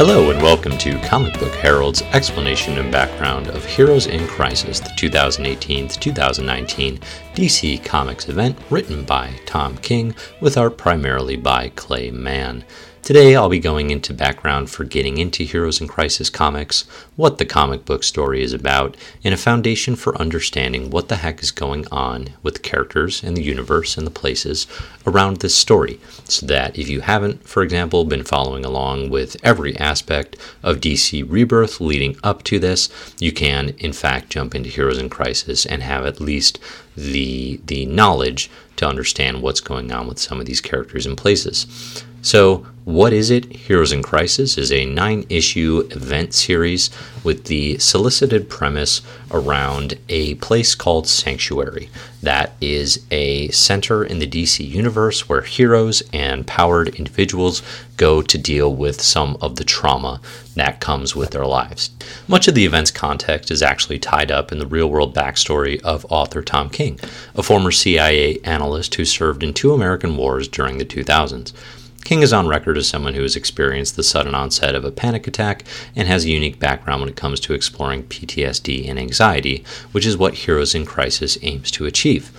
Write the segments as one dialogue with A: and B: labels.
A: Hello and welcome to Comic Book Herald's explanation and background of Heroes in Crisis, the 2018 2019 DC Comics event written by Tom King with art primarily by Clay Mann. Today, I'll be going into background for getting into Heroes in Crisis comics, what the comic book story is about, and a foundation for understanding what the heck is going on with the characters and the universe and the places around this story. So that if you haven't, for example, been following along with every aspect of DC Rebirth leading up to this, you can, in fact, jump into Heroes in Crisis and have at least the, the knowledge to understand what's going on with some of these characters and places. So, what is it? Heroes in Crisis is a nine issue event series with the solicited premise around a place called Sanctuary. That is a center in the DC universe where heroes and powered individuals go to deal with some of the trauma that comes with their lives. Much of the event's context is actually tied up in the real world backstory of author Tom King, a former CIA analyst who served in two American wars during the 2000s. King is on record as someone who has experienced the sudden onset of a panic attack and has a unique background when it comes to exploring PTSD and anxiety, which is what Heroes in Crisis aims to achieve.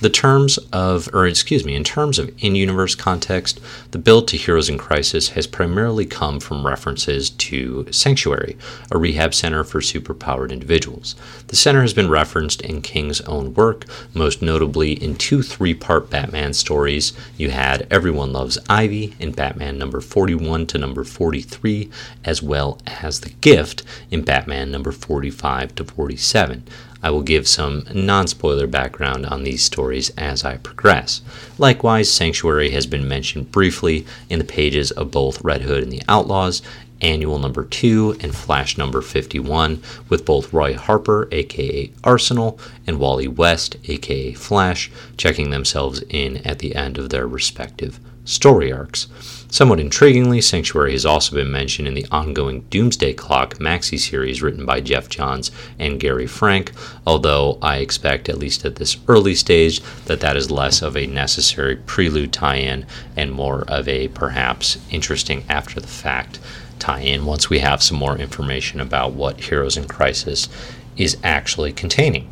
A: The terms of, or excuse me, in terms of in universe context, the build to Heroes in Crisis has primarily come from references to Sanctuary, a rehab center for superpowered individuals. The center has been referenced in King's own work, most notably in two three part Batman stories. You had Everyone Loves Ivy in Batman number 41 to number 43, as well as The Gift in Batman number 45 to 47. I will give some non spoiler background on these stories as I progress. Likewise, Sanctuary has been mentioned briefly in the pages of both Red Hood and the Outlaws, Annual number 2, and Flash number 51, with both Roy Harper, aka Arsenal, and Wally West, aka Flash, checking themselves in at the end of their respective story arcs. Somewhat intriguingly, Sanctuary has also been mentioned in the ongoing Doomsday Clock maxi series written by Geoff Johns and Gary Frank, although I expect, at least at this early stage, that that is less of a necessary prelude tie in and more of a perhaps interesting after the fact tie in once we have some more information about what Heroes in Crisis is actually containing.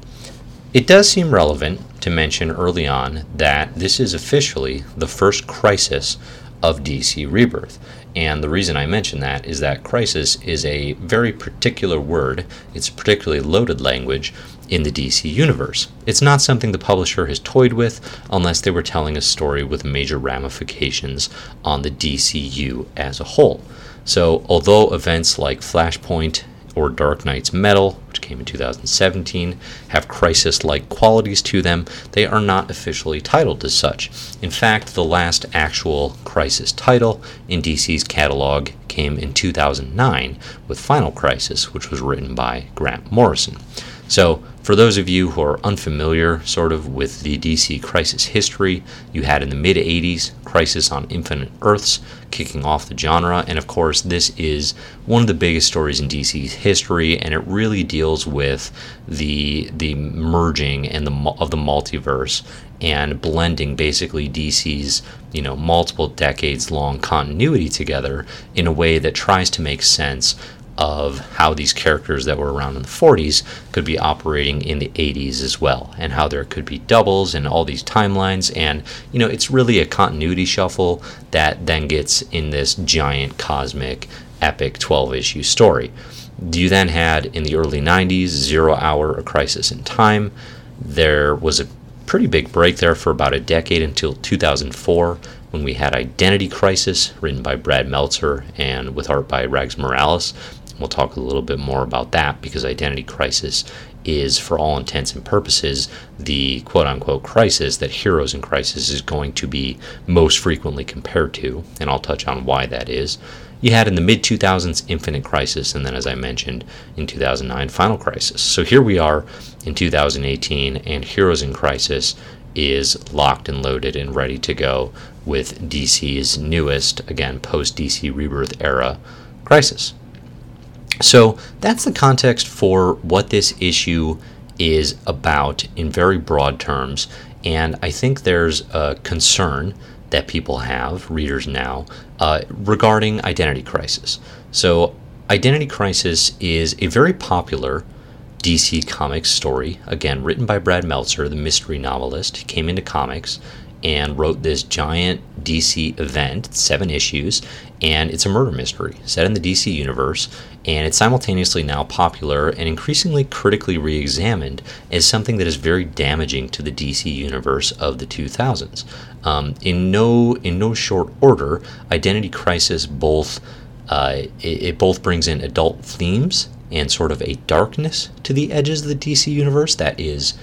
A: It does seem relevant to mention early on that this is officially the first crisis of DC Rebirth. And the reason I mention that is that crisis is a very particular word, it's a particularly loaded language in the DC universe. It's not something the publisher has toyed with unless they were telling a story with major ramifications on the DCU as a whole. So, although events like Flashpoint or Dark Nights Metal, which came in 2017, have crisis like qualities to them, they are not officially titled as such. In fact, the last actual crisis title in DC's catalog came in 2009 with Final Crisis, which was written by Grant Morrison. So, for those of you who are unfamiliar, sort of, with the DC Crisis history, you had in the mid 80s Crisis on Infinite Earths kicking off the genre, and of course, this is one of the biggest stories in DC's history, and it really deals with the the merging and the of the multiverse and blending basically DC's you know multiple decades long continuity together in a way that tries to make sense of how these characters that were around in the 40s could be operating in the 80s as well, and how there could be doubles and all these timelines. And, you know, it's really a continuity shuffle that then gets in this giant cosmic epic 12 issue story. You then had in the early 90s Zero Hour, A Crisis in Time. There was a pretty big break there for about a decade until 2004 when we had Identity Crisis, written by Brad Meltzer and with art by Rags Morales. We'll talk a little bit more about that because Identity Crisis is, for all intents and purposes, the quote unquote crisis that Heroes in Crisis is going to be most frequently compared to, and I'll touch on why that is. You had in the mid 2000s Infinite Crisis, and then, as I mentioned, in 2009, Final Crisis. So here we are in 2018, and Heroes in Crisis is locked and loaded and ready to go with DC's newest, again, post DC Rebirth era crisis. So that's the context for what this issue is about in very broad terms. And I think there's a concern that people have, readers now, uh, regarding Identity Crisis. So, Identity Crisis is a very popular DC Comics story, again, written by Brad Meltzer, the mystery novelist. He came into comics and wrote this giant DC event, seven issues, and it's a murder mystery set in the DC universe, and it's simultaneously now popular and increasingly critically re examined as something that is very damaging to the DC universe of the 2000s. Um, in, no, in no short order, Identity Crisis both. Uh, it, it both brings in adult themes and sort of a darkness to the edges of the DC universe that is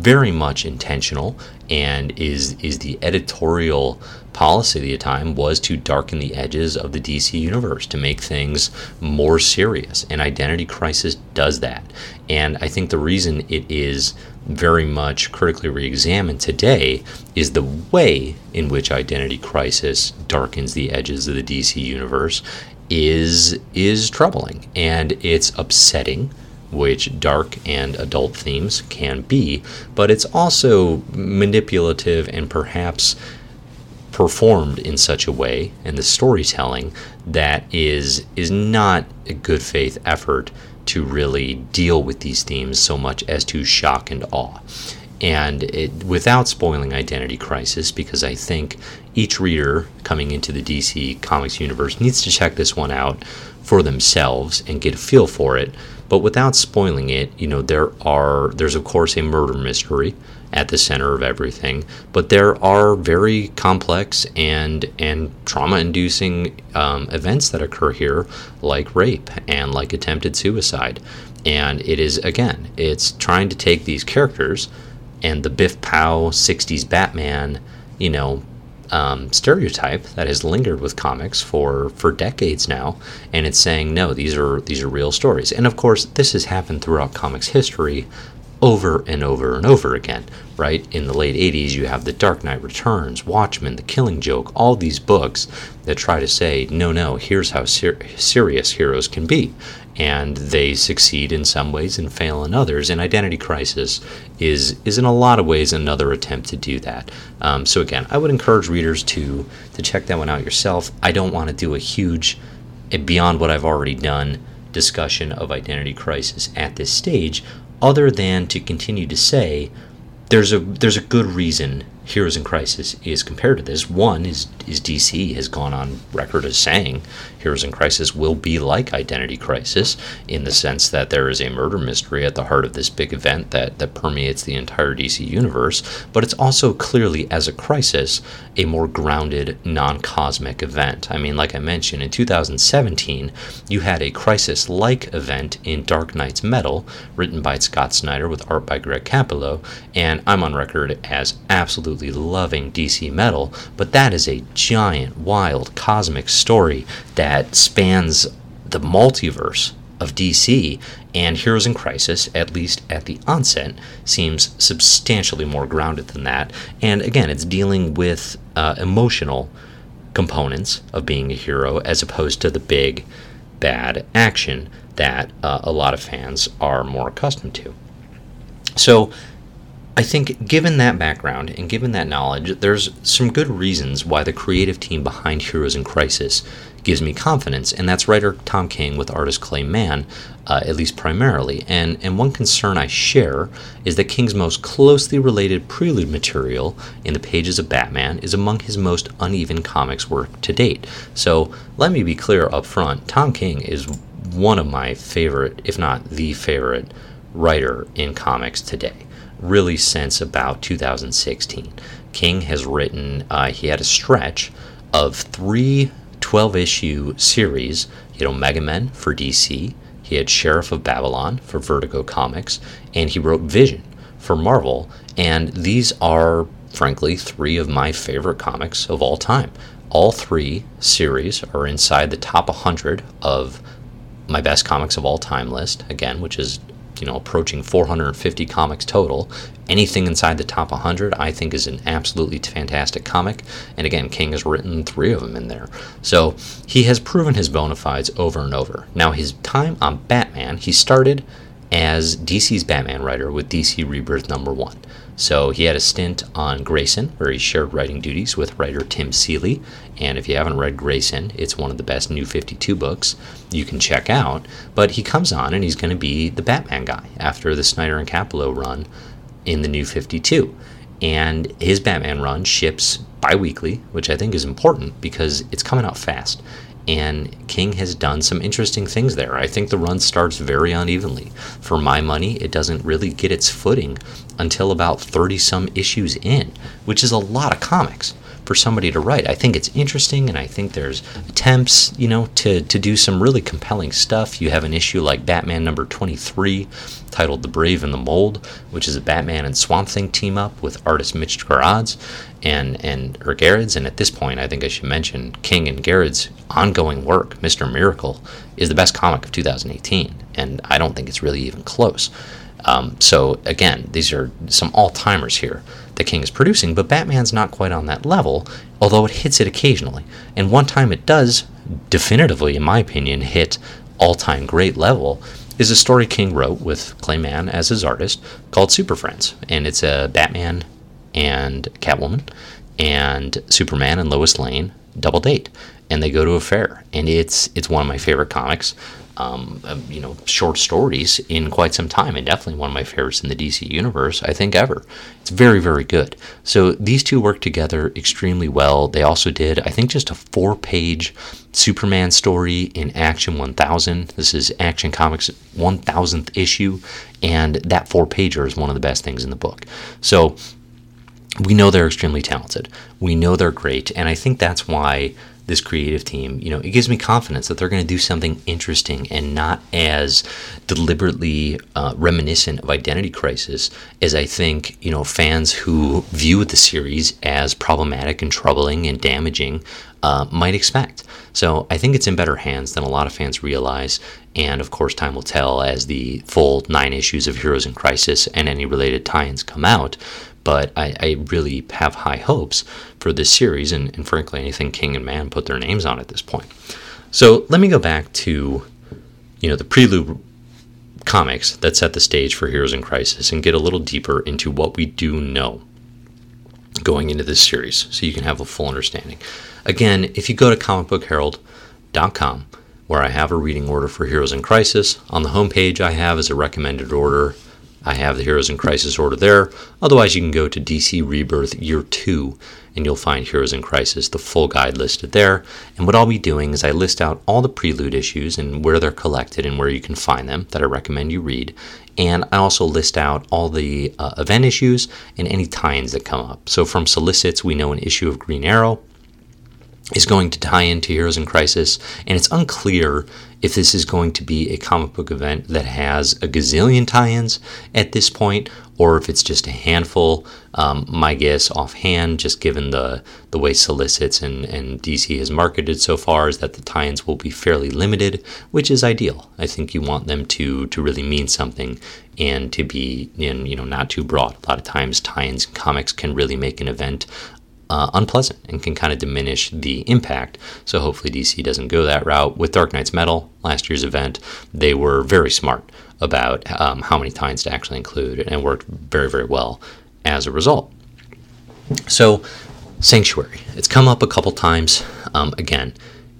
A: very much intentional and is is the editorial policy of the time was to darken the edges of the DC universe to make things more serious. And Identity Crisis does that. And I think the reason it is very much critically re-examined today is the way in which Identity Crisis darkens the edges of the DC universe is is troubling. And it's upsetting which dark and adult themes can be, but it's also manipulative and perhaps performed in such a way in the storytelling that is is not a good faith effort to really deal with these themes so much as to shock and awe and it, without spoiling Identity Crisis, because I think each reader coming into the DC Comics universe needs to check this one out for themselves and get a feel for it. But without spoiling it, you know, there are there's of course a murder mystery at the center of everything, but there are very complex and and trauma-inducing um, events that occur here, like rape and like attempted suicide. And it is again, it's trying to take these characters and the Biff Pow 60s Batman, you know, um, stereotype that has lingered with comics for for decades now, and it's saying no, these are these are real stories. And of course, this has happened throughout comics history, over and over and over again. Right in the late '80s, you have The Dark Knight Returns, Watchmen, The Killing Joke, all these books that try to say no, no, here's how ser- serious heroes can be, and they succeed in some ways and fail in others. And Identity Crisis is is in a lot of ways another attempt to do that. Um, so again, I would encourage readers to to check that one out yourself. I don't want to do a huge, eh, beyond what I've already done, discussion of Identity Crisis at this stage, other than to continue to say there's a there's a good reason Heroes in Crisis is compared to this. One is is DC has gone on record as saying Heroes in Crisis will be like Identity Crisis in the sense that there is a murder mystery at the heart of this big event that that permeates the entire DC universe, but it's also clearly as a crisis a more grounded non-cosmic event. I mean, like I mentioned in 2017, you had a crisis-like event in Dark Nights Metal written by Scott Snyder with art by Greg Capullo, and I'm on record as absolutely absolutely loving DC metal, but that is a giant, wild, cosmic story that spans the multiverse of DC, and Heroes in Crisis, at least at the onset, seems substantially more grounded than that. And again, it's dealing with uh, emotional components of being a hero as opposed to the big, bad action that uh, a lot of fans are more accustomed to. So, I think, given that background and given that knowledge, there's some good reasons why the creative team behind Heroes in Crisis gives me confidence, and that's writer Tom King with artist Clay Mann, uh, at least primarily. And, and one concern I share is that King's most closely related prelude material in the pages of Batman is among his most uneven comics work to date. So let me be clear up front Tom King is one of my favorite, if not the favorite, writer in comics today really since about 2016. King has written, uh, he had a stretch of three 12 issue series. He had Omega Men for DC, he had Sheriff of Babylon for Vertigo Comics, and he wrote Vision for Marvel. And these are, frankly, three of my favorite comics of all time. All three series are inside the top 100 of my best comics of all time list, again, which is you know approaching 450 comics total. Anything inside the top 100, I think, is an absolutely fantastic comic. And again, King has written three of them in there, so he has proven his bona fides over and over. Now, his time on Batman, he started as DC's Batman writer with DC Rebirth number one. So he had a stint on Grayson, where he shared writing duties with writer Tim Seeley. And if you haven't read Grayson, it's one of the best New 52 books you can check out. But he comes on and he's going to be the Batman guy after the Snyder and Capullo run in the New 52. And his Batman run ships bi weekly, which I think is important because it's coming out fast and King has done some interesting things there. I think the run starts very unevenly. For my money, it doesn't really get its footing until about 30 some issues in, which is a lot of comics for somebody to write. I think it's interesting, and I think there's attempts, you know, to, to do some really compelling stuff. You have an issue like Batman number 23, titled The Brave and the Mold, which is a Batman and Swamp Thing team up with artist Mitch Gerads and, and or. And at this point, I think I should mention King and Gerads' ongoing work, Mr. Miracle, is the best comic of 2018, and I don't think it's really even close. Um, so again, these are some all timers here that King is producing, but Batman's not quite on that level, although it hits it occasionally. And one time it does, definitively, in my opinion, hit all time great level is a story King wrote with Clay Mann as his artist called Super Friends. And it's a Batman and Catwoman and Superman and Lois Lane double date. And they go to a fair. And it's it's one of my favorite comics um, you know, short stories in quite some time, and definitely one of my favorites in the DC universe, I think, ever. It's very, very good. So these two work together extremely well. They also did, I think, just a four page Superman story in Action 1000. This is Action Comics 1000th issue, and that four pager is one of the best things in the book. So we know they're extremely talented. We know they're great, and I think that's why this creative team, you know, it gives me confidence that they're going to do something interesting and not as deliberately uh, reminiscent of Identity Crisis as I think, you know, fans who view the series as problematic and troubling and damaging uh, might expect. So I think it's in better hands than a lot of fans realize. And of course, time will tell as the full nine issues of Heroes in Crisis and any related tie ins come out but I, I, really have high hopes for this series, and, and, frankly, anything King and Mann put their names on at this point. So let me go back to, you know, the prelude comics that set the stage for Heroes in Crisis and get a little deeper into what we do know going into this series, so you can have a full understanding. Again, if you go to comicbookherald.com, where I have a reading order for Heroes in Crisis, on the homepage I have as a recommended order I have the Heroes in Crisis order there. Otherwise, you can go to DC Rebirth Year 2 and you'll find Heroes in Crisis, the full guide listed there. And what I'll be doing is I list out all the prelude issues and where they're collected and where you can find them that I recommend you read. And I also list out all the uh, event issues and any tie ins that come up. So from solicits, we know an issue of Green Arrow is going to tie into Heroes in Crisis, and it's unclear if this is going to be a comic book event that has a gazillion tie ins at this point, or if it's just a handful. Um, my guess offhand, just given the, the way solicits and, and DC has marketed so far, is that the tie ins will be fairly limited, which is ideal. I think you want them to, to really mean something and to be in, you know, not too broad. A lot of times, tie ins in comics can really make an event uh, unpleasant and can kind of diminish the impact. So hopefully DC doesn't go that route. With Dark Nights Metal, last year's event, they were very smart about um, how many times to actually include and worked very, very well as a result. So, Sanctuary. It's come up a couple times. Um, again,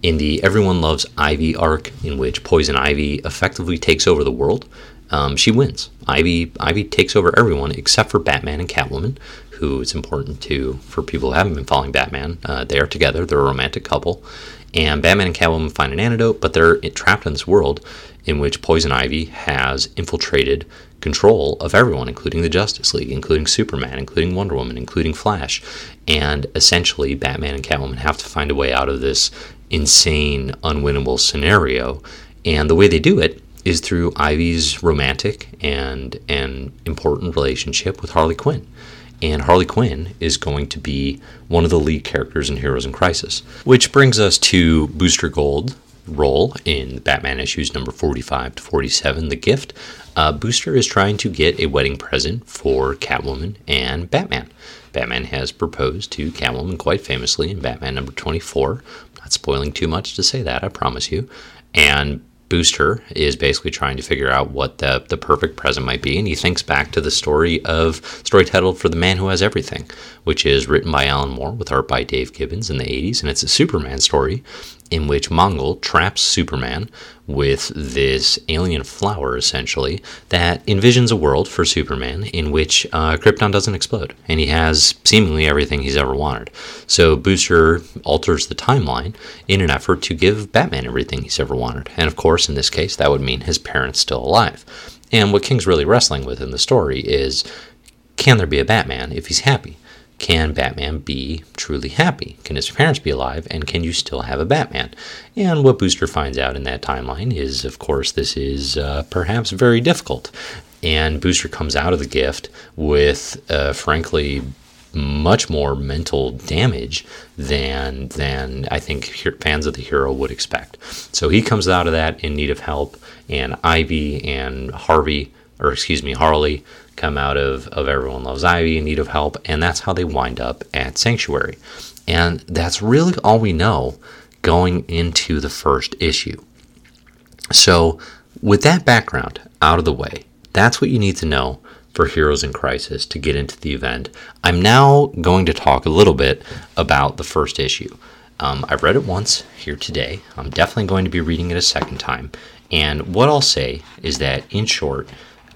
A: in the Everyone Loves Ivy arc, in which Poison Ivy effectively takes over the world, um, she wins. Ivy Ivy takes over everyone except for Batman and Catwoman, who is important to for people who haven't been following Batman. Uh, they are together; they're a romantic couple, and Batman and Catwoman find an antidote, but they're trapped in this world in which Poison Ivy has infiltrated control of everyone, including the Justice League, including Superman, including Wonder Woman, including Flash, and essentially Batman and Catwoman have to find a way out of this insane, unwinnable scenario. And the way they do it is through Ivy's romantic and and important relationship with Harley Quinn and Harley Quinn is going to be one of the lead characters in Heroes in Crisis. Which brings us to Booster Gold role in Batman issues number 45 to 47, The Gift. Uh, Booster is trying to get a wedding present for Catwoman and Batman. Batman has proposed to Catwoman quite famously in Batman number 24. not spoiling too much to say that, I promise you. And Booster is basically trying to figure out what the, the perfect present might be, and he thinks back to the story of story titled "For the Man Who Has Everything," which is written by Alan Moore with art by Dave Gibbons in the '80s, and it's a Superman story in which Mongul traps Superman with this alien flower, essentially, that envisions a world for Superman in which uh, Krypton doesn't explode, and he has seemingly everything he's ever wanted. So Booster alters the timeline in an effort to give Batman everything he's ever wanted, and of course, in this case, that would mean his parents still alive. And what King's really wrestling with in the story is can there be a Batman if he's happy? Can Batman be truly happy? Can his parents be alive? And can you still have a Batman? And what Booster finds out in that timeline is, of course, this is uh, perhaps very difficult. And Booster comes out of the gift with, uh, frankly, much more mental damage than than I think fans of the hero would expect. So he comes out of that in need of help, and Ivy and Harvey, or excuse me, Harley come out of, of Everyone Loves Ivy in need of help, and that's how they wind up at Sanctuary. And that's really all we know going into the first issue. So, with that background out of the way, that's what you need to know for Heroes in Crisis to get into the event. I'm now going to talk a little bit about the first issue. Um, I've read it once here today. I'm definitely going to be reading it a second time. And what I'll say is that, in short,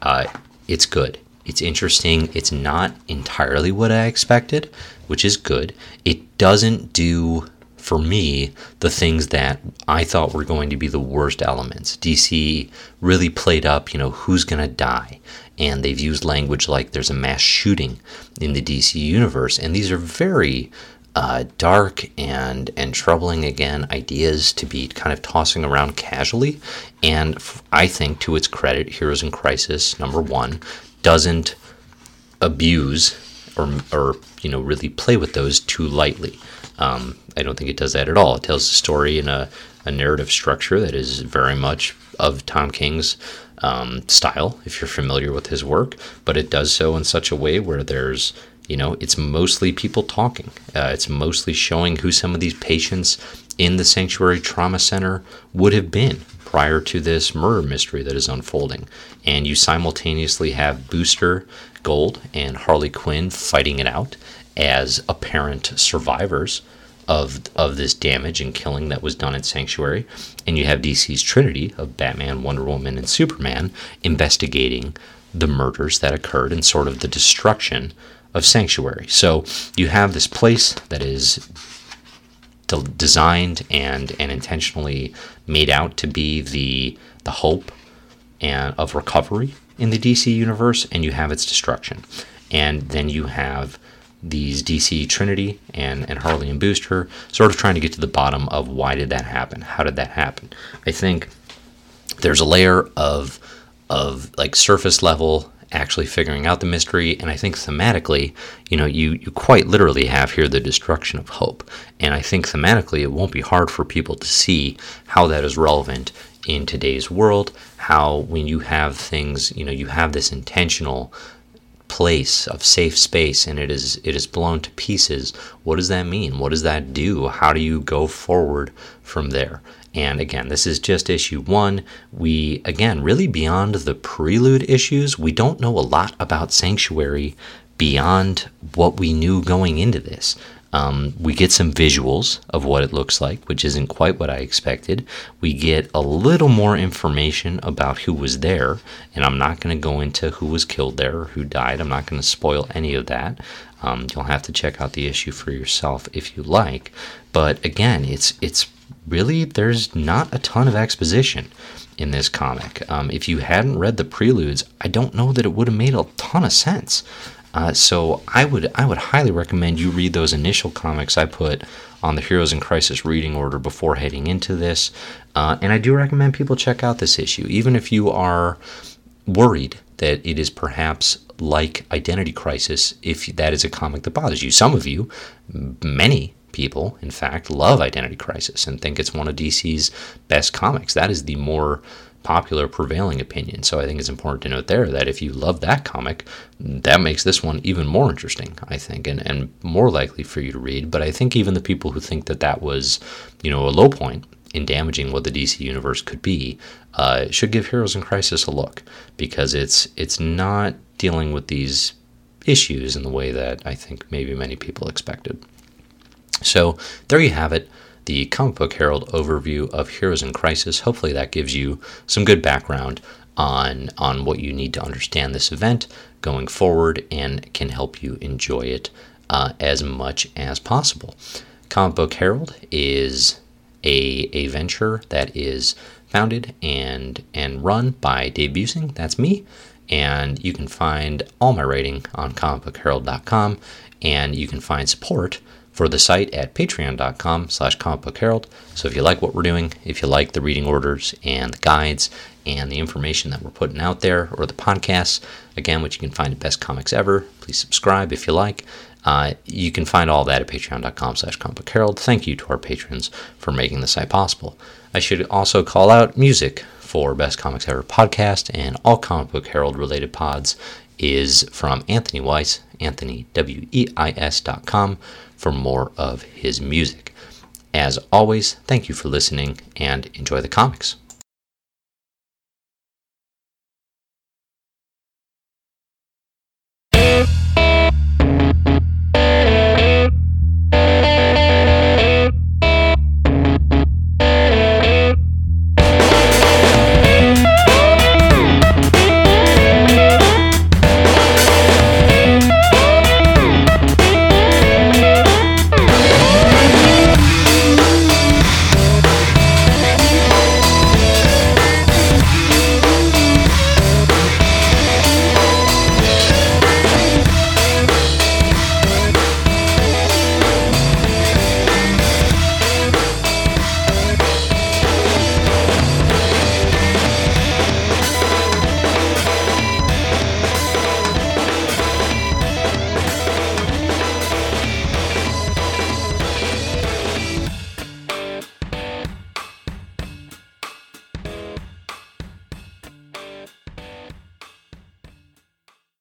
A: uh, it's good. It's interesting. It's not entirely what I expected, which is good. It doesn't do, for me, the things that I thought were going to be the worst elements. DC really played up, you know, who's going to die. And they've used language like there's a mass shooting in the DC universe. And these are very uh, dark and and troubling again ideas to be kind of tossing around casually. And I think, to its credit, Heroes in Crisis number one doesn't abuse or, or you know really play with those too lightly. Um, I don't think it does that at all. It tells the story in a, a narrative structure that is very much of Tom King's um, style, if you're familiar with his work, but it does so in such a way where there's, you know, it's mostly people talking. Uh, it's mostly showing who some of these patients in the Sanctuary Trauma Center would have been prior to this murder mystery that is unfolding. And you simultaneously have Booster Gold and Harley Quinn fighting it out as apparent survivors of, of this damage and killing that was done at Sanctuary. And you have DC's Trinity of Batman, Wonder Woman, and Superman investigating the murders that occurred and sort of the destruction of Sanctuary. So you have this place that is designed and and intentionally made out to be the the hope and of recovery in the DC universe, and you have its destruction, and then you have these DC Trinity and and Harley and Booster sort of trying to get to the bottom of why did that happen? How did that happen? I think there's a layer of of like surface level actually figuring out the mystery. And I think thematically, you know, you, you quite literally have here the destruction of hope. And I think thematically, it won't be hard for people to see how that is relevant in today's world. How, when you have things, you know, you have this intentional place of safe space and it is it is blown to pieces what does that mean what does that do how do you go forward from there and again, this is just issue one. We, again, really beyond the prelude issues, we don't know a lot about Sanctuary beyond what we knew going into this. Um, we get some visuals of what it looks like, which isn't quite what I expected. We get a little more information about who was there, and I'm not going to go into who was killed there or who died. I'm not going to spoil any of that. Um, you'll have to check out the issue for yourself if you like. But again, it's it's really, there's not a ton of exposition in this comic. Um, if you hadn't read the preludes, I don't know that it would have made a ton of sense. Uh, so I would I would highly recommend you read those initial comics I put on the Heroes in Crisis reading order before heading into this. Uh, and I do recommend people check out this issue, even if you are worried that it is perhaps like Identity Crisis, if that is a comic that bothers you. Some of you, many people, in fact, love Identity Crisis and think it's one of DC's best comics. That is the more popular prevailing opinion. So I think it's important to note there that if you love that comic, that makes this one even more interesting, I think, and, and more likely for you to read. But I think even the people who think that that was, you know, a low point in damaging what the DC universe could be, uh, should give Heroes in Crisis a look because it's it's not dealing with these issues in the way that I think maybe many people expected. So there you have it the Comic Book Herald overview of Heroes in Crisis. Hopefully, that gives you some good background on, on what you need to understand this event going forward and can help you enjoy it uh, as much as possible. Comic Book Herald is a, a venture that is founded and, and run by Dave Buesing. That's me. And you can find all my writing on comicbookherald.com and you can find support for the site at patreon.com slash comicbookherald. So if you like what we're doing, if you like the reading orders and the guides and the information that we're putting out there or the podcasts, again, which you can find at Best Comics Ever, please subscribe if you like. Uh, you can find all that at patreon.com slash comicbookherald. Thank you to our patrons for making the site possible. I should also call out music for Best Comics Ever podcast and all Comic Book Herald related pods is from Anthony Weiss, Anthony, W-E-I-S.com for more of his music. As always, thank you for listening and enjoy the comics.